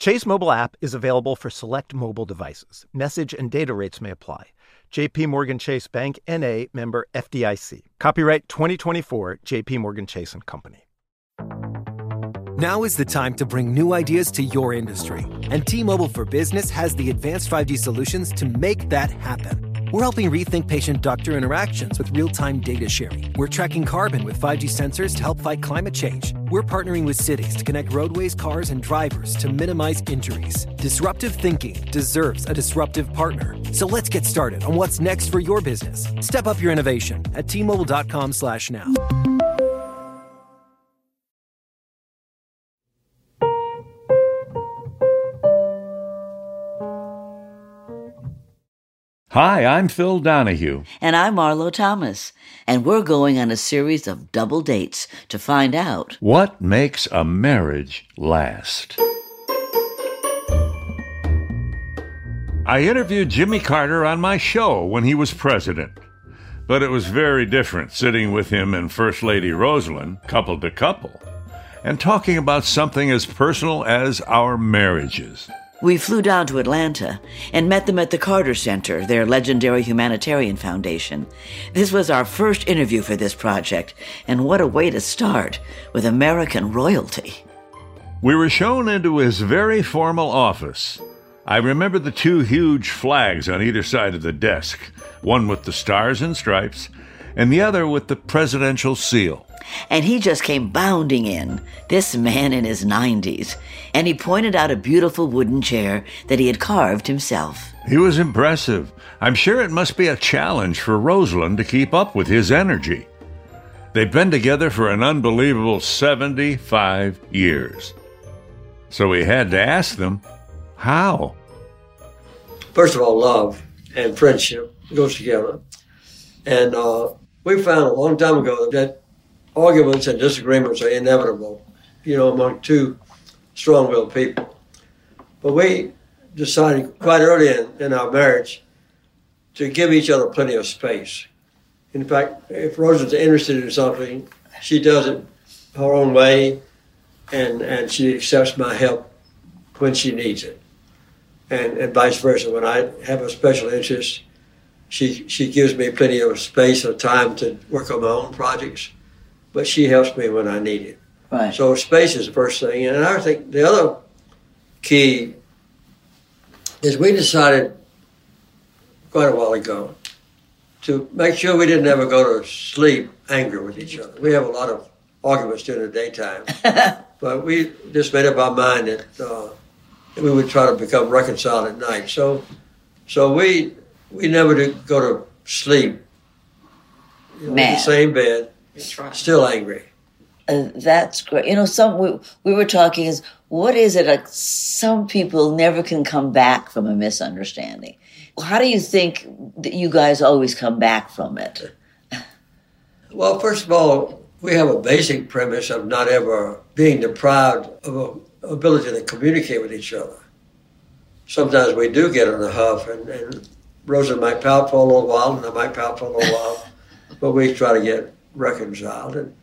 Chase mobile app is available for select mobile devices. Message and data rates may apply. JP Morgan Chase Bank NA member FDIC. Copyright 2024 JP Morgan Chase and Company. Now is the time to bring new ideas to your industry. And T-Mobile for Business has the advanced 5G solutions to make that happen. We're helping rethink patient doctor interactions with real time data sharing. We're tracking carbon with 5G sensors to help fight climate change. We're partnering with cities to connect roadways, cars, and drivers to minimize injuries. Disruptive thinking deserves a disruptive partner. So let's get started on what's next for your business. Step up your innovation at T-Mobile.com slash now. Hi, I'm Phil Donahue. And I'm Marlo Thomas. And we're going on a series of double dates to find out What makes a marriage last? I interviewed Jimmy Carter on my show when he was president. But it was very different sitting with him and First Lady Rosalynn, couple to couple, and talking about something as personal as our marriages. We flew down to Atlanta and met them at the Carter Center, their legendary humanitarian foundation. This was our first interview for this project, and what a way to start with American royalty. We were shown into his very formal office. I remember the two huge flags on either side of the desk, one with the stars and stripes, and the other with the presidential seal. And he just came bounding in, this man in his 90s, and he pointed out a beautiful wooden chair that he had carved himself. He was impressive. I'm sure it must be a challenge for Rosalynn to keep up with his energy. They've been together for an unbelievable 75 years. So we had to ask them, how? First of all, love and friendship goes together. And uh, we found a long time ago that arguments and disagreements are inevitable, you know, among two strong-willed people. But we decided quite early in, in our marriage to give each other plenty of space. In fact, if Rosalynn's interested in something, she does it her own way, and, and she accepts my help when she needs it. And, and vice versa. When I have a special interest, she, she gives me plenty of space and time to work on my own projects, but she helps me when I need it. Right. So space is the first thing. And I think the other key is we decided quite a while ago to make sure we didn't ever go to sleep angry with each other. We have a lot of arguments during the daytime, but we just made up our mind that uh, we would try to become reconciled at night. So, so we we never did go to sleep in the same bed, still angry. Uh, that's great. You know, some we, we were talking is what is it? Like some people never can come back from a misunderstanding. How do you think that you guys always come back from it? Well, first of all, we have a basic premise of not ever being deprived of a ability to communicate with each other. Sometimes we do get in a huff, and, and Rosa might pout for a little while, and I might pout for a little while, but we try to get reconciled. And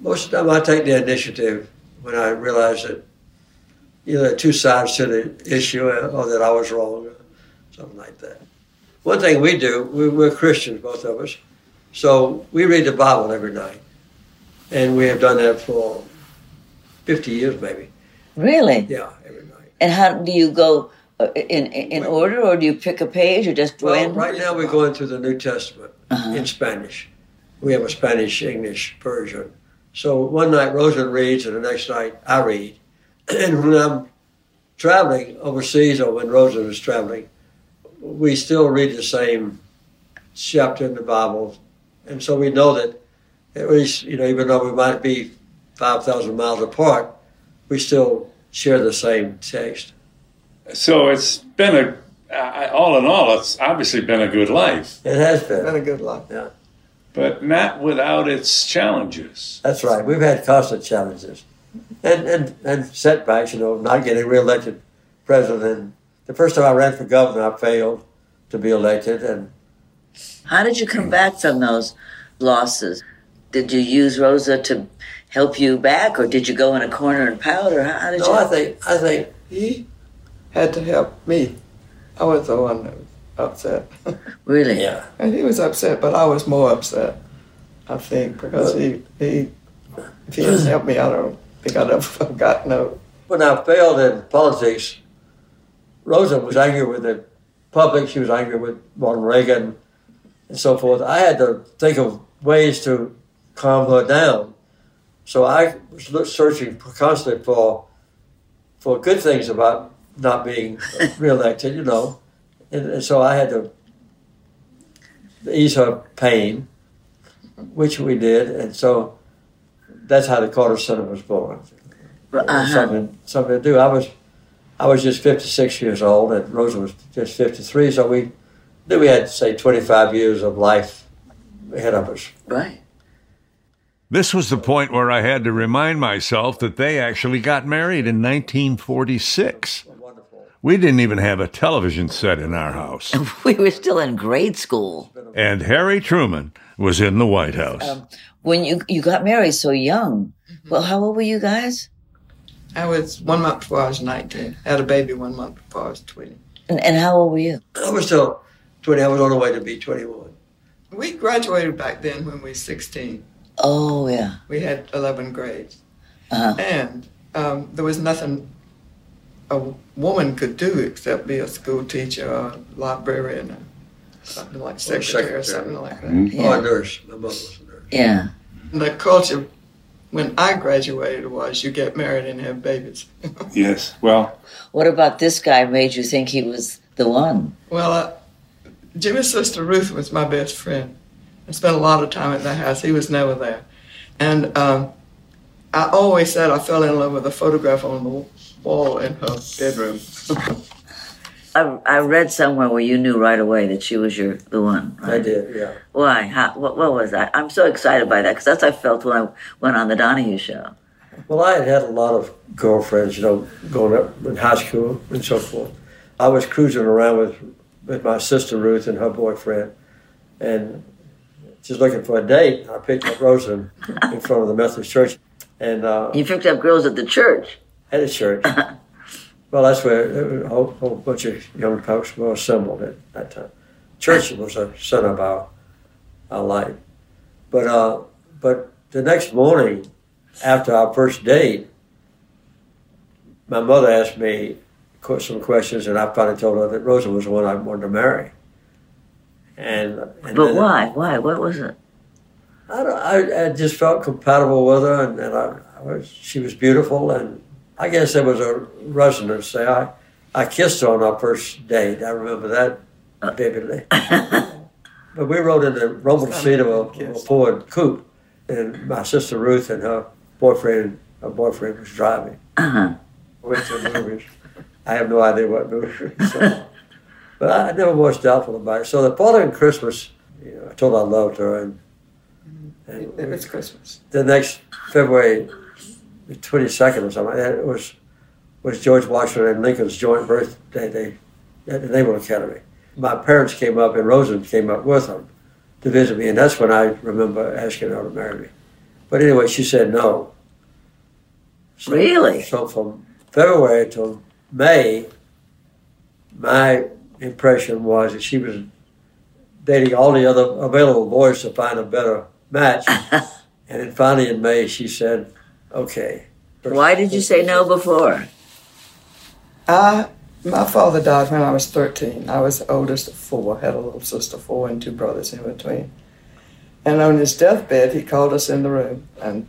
most of the time, I take the initiative when I realize that you know there are two sides to the issue, or that I was wrong, or something like that. One thing we do, we, we're Christians, both of us, so we read the Bible every night, and we have done that for 50 years, maybe. Really? Yeah, every night. And how do you go Uh, in in order, or do you pick a page, or just Well, right now we're going through the New Testament in Spanish. We have a Spanish English version. So one night Rosa reads, and the next night I read. And when I'm traveling overseas, or when Rosa is traveling, we still read the same chapter in the Bible, and so we know that at least you know, even though we might be five thousand miles apart, we still share the same text. So it's been a, uh, all in all, it's obviously been a good life, It has been. Been a good life. Yeah. but not without its challenges. That's right. We've had constant challenges and, and, and setbacks, you know, not getting reelected president. The first time I ran for governor, I failed to be elected. And How did you come back from those losses? Did you use Rosa to help you back, or did you go in a corner and pout, or how, how did no, you? I think, I think, He had to help me. I was the one that was upset. really? yeah. and he was upset, but I was more upset, I think, because he, he if he hadn't helped me, I don't think I'd have gotten out. When I failed in politics, Rosa was angry with the public. She was angry with Ronald Reagan and so forth. I had to think of ways to calm her down. So I was searching constantly for for good things about not being reelected, you know. And, and so I had to ease her pain, which we did. And so that's how the Carter Center was born Uh-huh. something something to do. I was I was just 56 years old, and Rosa was just 53. So we knew we had say 25 years of life ahead of us. Right. This was the point where I had to remind myself that they actually got married in 1946. We didn't even have a television set in our house. We were still in grade school And Harry Truman was in the White um, House. when you you got married so young. Mm-hmm. Well, how old were you guys? I was one month before I was 19. I Had a baby one month before I was 20. And, and how old were you? I was still 20. I was on the way to be 21. We graduated back then when we were 16. Oh yeah. We had 11 grades. Uh-huh. And um, there was nothing a woman could do except be a school teacher or a librarian or something like secretary or, secretary. something like that. Oh, Yeah. a nurse. My mother was a nurse. Yeah. The culture when I graduated was you get married and have babies. Yes. Well, What about this guy made you think he was the one? well, uh, Jimmy's sister Ruth was my best friend. I spent a lot of time at that house. He was never there. And um, I always said I fell in love with a photograph on the wall in her bedroom. I, I read somewhere where you knew right away that she was your the one. I did, yeah. Why? How, what, what was that? I'm so excited by that because that's how I felt when I went on the Donahue show. Well, I had had a lot of girlfriends, you know, going up in high school and so forth. I was cruising around with, with my sister Ruth and her boyfriend, and just looking for a date. I picked up Rosa in, in front of the Methodist church, and uh, You picked up girls at the church. at the church. well, that's where a whole, whole bunch of young folks were assembled at that time. Church was a center of our, our life. But, uh, but the next morning, after our first date, my mother asked me some questions, and I finally told her that Rosa was the one I wanted to marry. And, and But then- why? Why? What was it? I, I, I just felt compatible with her, and, and I, I was, she was beautiful, and I guess there was a resonance there. I, I kissed her on our first date. I remember that vividly. but we rode in the rumble seat of a, a Ford coupe, and my sister Ruth and her boyfriend, her boyfriend was driving. Uh-huh. We went to the movies. I have no idea what movie. So, but I never was doubtful about it. So the following Christmas, you know, I told her I loved her, and, mm-hmm. and It was Christmas. the next February the 22nd or something like that, it was, was George Washington and Lincoln's joint birthday they, at the Naval Academy. My parents came up and Rosen came up with them to visit me, and that's when I remember asking her to marry me. But anyway, she said no. So- Really? So from February till May, my impression was that she was dating all the other available boys to find a better match. and then finally in May, she said, okay. Why did you say no before? I My father died when I was 13. I was the oldest of four, had a little sister, four, and two brothers in between. And on his deathbed, he called us in the room, and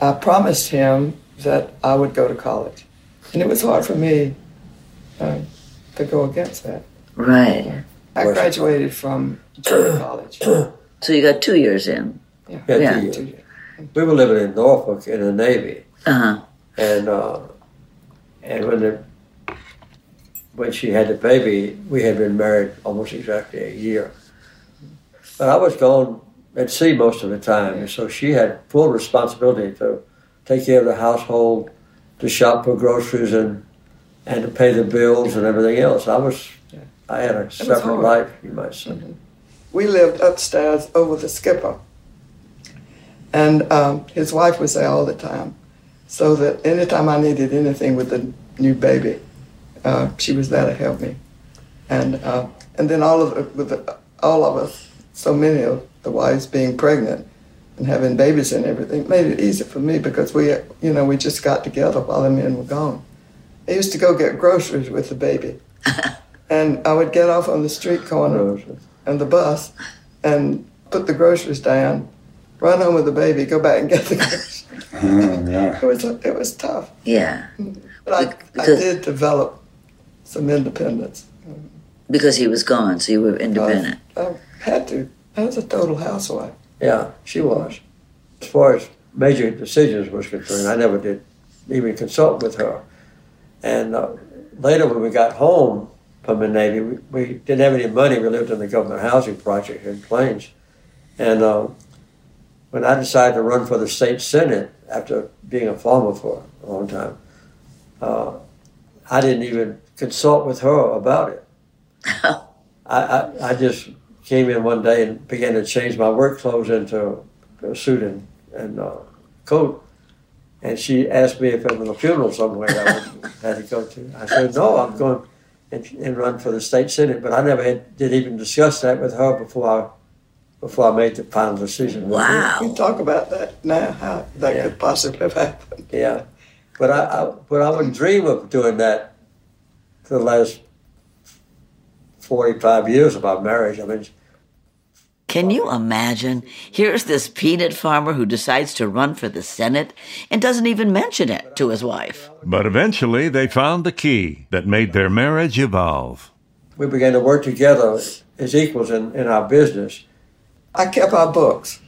I promised him that I would go to college. And it was hard for me uh, to go against that. Right. I graduated from junior college. So you got two years in. Yeah, Yeah, Yeah. two years. two years. We were living in Norfolk in the Navy, Uh huh. and uh, and when the when she had the baby, we had been married almost exactly a year. But I was gone at sea most of the time, and so she had full responsibility to take care of the household, to shop for groceries, and and to pay the bills and everything else. I was I had a separate life, you might say. we lived upstairs over the skipper. And um, his wife was there all the time. So that anytime I needed anything with the new baby, uh, she was there to help me. And uh, and then all of the, with the, all of us, so many of the wives being pregnant and having babies and everything, made it easy for me because we, you know, we just got together while the men were gone. I used to go get groceries with the baby, and I would get off on the street corner and the bus and put the groceries down, run home with the baby, go back and get the groceries. yeah. It was it was tough, Yeah. but I, I did develop some independence. Because he was gone, so you were independent. I had to. I was a total housewife. Yeah, she was. As far as major decisions was concerned, I never did even consult with her. And uh, later, when we got home from the Navy, we, we didn't have any money. We lived in the government housing project here in Plains. And uh, when I decided to run for the state senate after being a farmer for a long time, uh, I didn't even consult with her about it. I, I, I just came in one day and began to change my work clothes into a suit and, and uh, coat. And she asked me if there was a funeral somewhere that I had to go to. I said, no, I'm going and, and run for the state senate. But I never had, did even discuss that with her before I before I made the final decision. Wow. talk about that now, how that Yeah. could possibly have happened. Yeah, but I, I but I would dream of doing that for the last forty five years of our marriage. I mean, Can you imagine? Here's this peanut farmer who decides to run for the Senate and doesn't even mention it to his wife. But eventually they found the key that made their marriage evolve. we began to work together as equals in, in our business. I kept our books,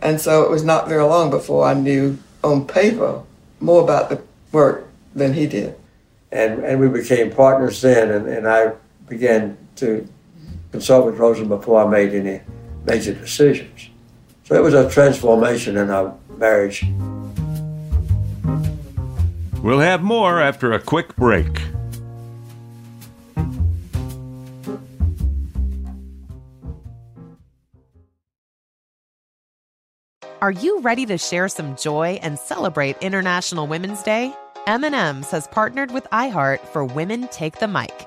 and so it was not very long before I knew on paper more about the work than he did. And, and we became partners then, and, and I began to consult with Rosen before I made any major decisions. So it was a transformation in our marriage. We'll have more after a quick break. Are you ready to share some joy and celebrate International Women's Day? M&M's has partnered with iHeart for Women Take the Mic,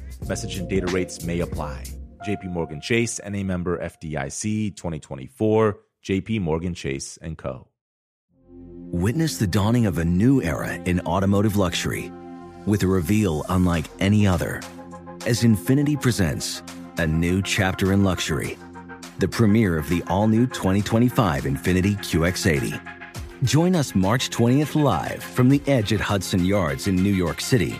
Message and data rates may apply. JP Morgan Chase and a member FDIC 2024, JP Morgan Chase and Co. Witness the dawning of a new era in automotive luxury with a reveal unlike any other as Infiniti presents a new chapter in luxury, the premiere of the all new 2025 Infiniti QX80. Join us March 20th live from the edge at Hudson Yards in New York City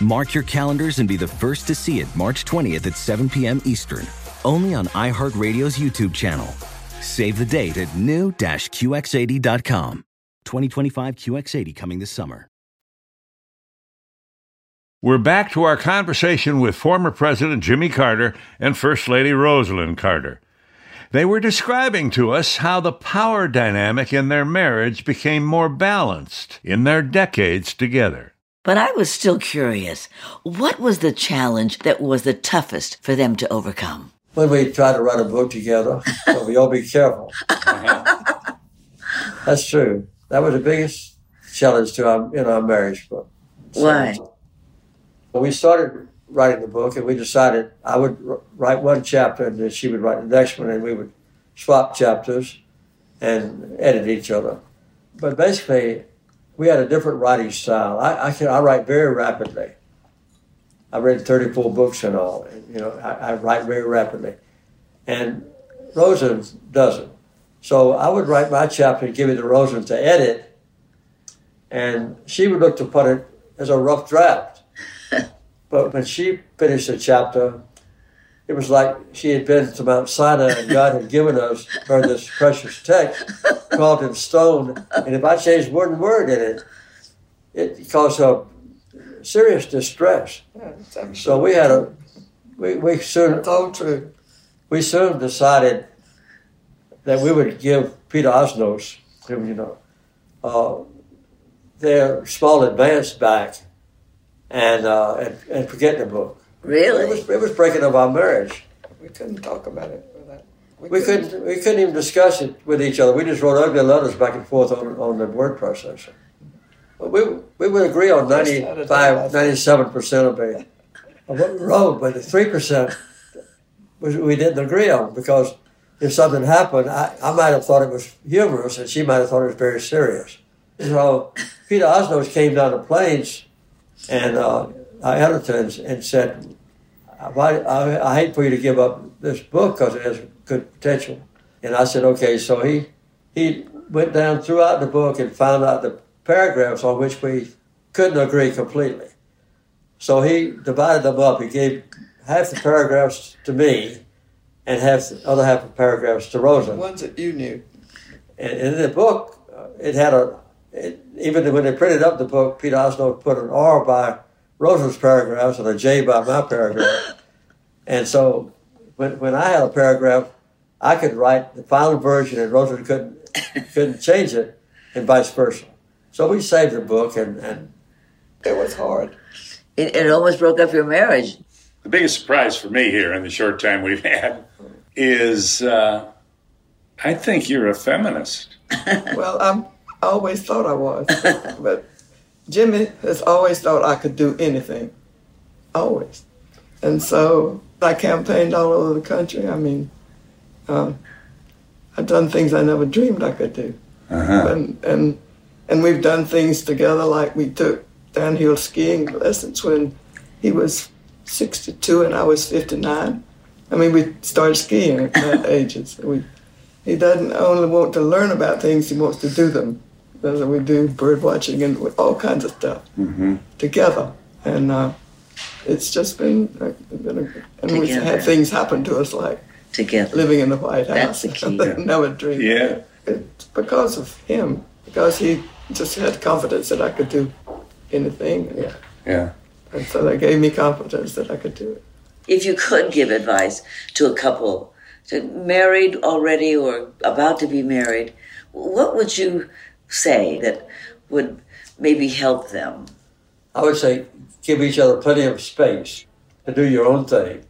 Mark your calendars and be the first to see it March 20th at 7 p.m. Eastern, only on iHeartRadio's YouTube channel. Save the date at new-QX80.com. 2025 QX80 coming this summer. We're back to our conversation with former President Jimmy Carter and First Lady Rosalynn Carter. They were describing to us how the power dynamic in their marriage became more balanced in their decades together. But I was still curious. What was the challenge that was the toughest for them to overcome? When we tried to write a book together, so we all be careful. Uh-huh. That's true. That was the biggest challenge to our in our marriage book. Why? we started writing the book, and we decided I would write one chapter, and then she would write the next one, and we would swap chapters and edit each other. But basically, we had a different writing style. I, I can I write very rapidly. I read 34 books and all. And, you know, I, I write very rapidly, and Rosen doesn't. So I would write my chapter and give it to Rosen to edit, and she would look to put it as a rough draft. but when she finished the chapter, it was like she had been to Mount Sinai and God had given us her this precious text carved in stone. And if I changed one word in it, it caused her serious distress. Yeah, So we had a we, we soon all true. we soon decided that we would give Peter Osnos, whom you know, uh, their small advance back and, uh, and and forget the book. It Really? was, it was breaking up our marriage. We couldn't talk about it without. We couldn't we couldn't even discuss it with each other. We just wrote ugly letters back and forth on, on the word processor. But we we would agree on 95, 97 percent of, it. of what we wrote, but the three percent we didn't agree on because if something happened, I, I might have thought it was humorous and she might have thought it was very serious. So Peter Osnos came down the plains and uh, our editor and, and said, Why, I, I hate for you to give up this book because it has good potential. And I said, okay. So he he went down throughout the book and found out the paragraphs on which we couldn't agree completely. So he divided them up. He gave half the paragraphs to me and half the other half of paragraphs to Rosa. The ones that you knew. And in the book, it had a, it, even when they printed up the book, Peter Osno put an R by Rosa's paragraphs and a J by my paragraph. and so when, when I had a paragraph, I could write the final version and Rosa couldn't, couldn't change it and vice versa. So we saved the book and, and It was hard. It, it almost broke up your marriage. The biggest surprise for me here in the short time we've had is uh, I think you're a feminist. Well, I'm, I always thought I was, but Jimmy has always thought I could do anything, always. And so I campaigned all over the country. I mean, um, I've done things I never dreamed I could do, and and and we've done things together. Like we took downhill skiing lessons when he was 62 and I was 59, I mean, we started skiing at that age. We, he doesn't only want to learn about things, he wants to do them. So we do bird watching and all kinds of stuff Mm-hmm. together. And uh, it's just been, uh, been a, and we've had things happen to us like Together. living in the White House. That's the key. Never dreamed. Yeah. It's because of him, because he just had confidence that I could do anything. Yeah. Yeah. And so that gave me confidence that I could do it. If you could give advice to a couple, to married already or about to be married, what would you say that would maybe help them? I would say give each other plenty of space to do your own thing.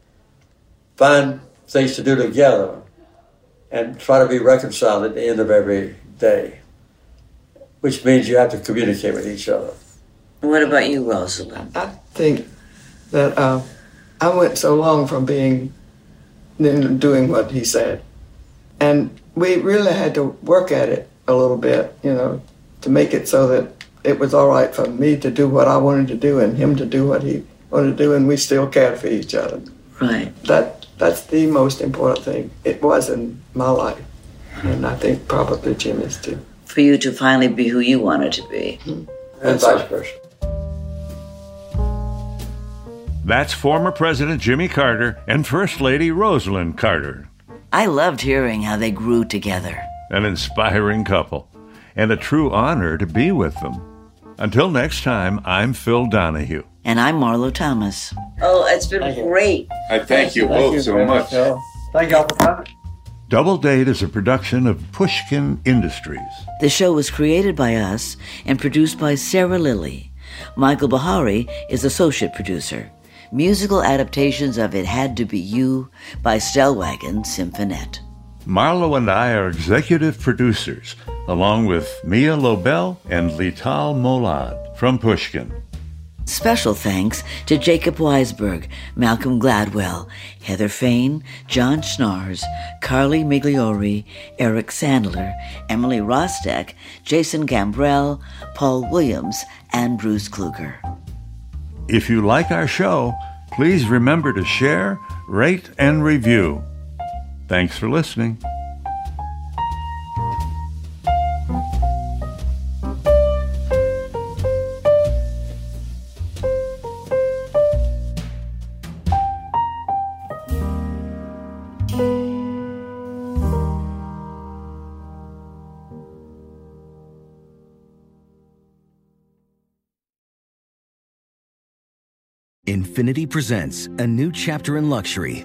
Find things to do together and try to be reconciled at the end of every day, which means you have to communicate with each other. What about you, Rosalynn? I think that uh, I went so long from being doing what he said, and we really had to work at it a little bit, you know, to make it so that it was all right for me to do what I wanted to do and him to do what he wanted to do, and we still cared for each other. Right. That that's the most important thing. It was in my life, hmm. and I think probably Jimmy's too. For you to finally be who you wanted to be. Hmm. And vice versa. That's former President Jimmy Carter and First Lady Rosalynn Carter. I loved hearing how they grew together. An inspiring couple, and a true honor to be with them. Until next time, I'm Phil Donahue. And I'm Marlo Thomas. Oh, it's been great. I thank you both so much. Thank y'all for coming. Double Date is a production of Pushkin Industries. The show was created by us and produced by Sarah Lilly. Michael Bahari is associate producer. Musical adaptations of It Had to Be You by Stellwagen Symphonette. Marlo and I are executive producers, along with Mia Lobel and Lital Molad from Pushkin. Special thanks to Jacob Weisberg, Malcolm Gladwell, Heather Fain, Jon Schnaars, Carly Migliori, Eric Sandler, Emily Rostek, Jason Gambrell, Paul Williams, and Bruce Kluger. If you like our show, please remember to share, rate, and review. Thanks for listening. Infiniti presents a new chapter in luxury,